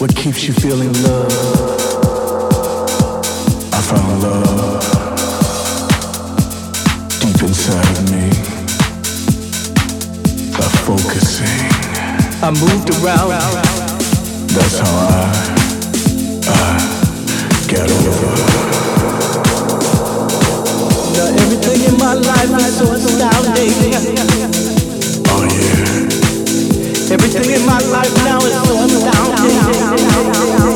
What keeps you feeling love? I found love deep inside me. By focusing, I moved around. That's how I, I got over. Now everything in my life is so astounding. Everything in my life now is so down.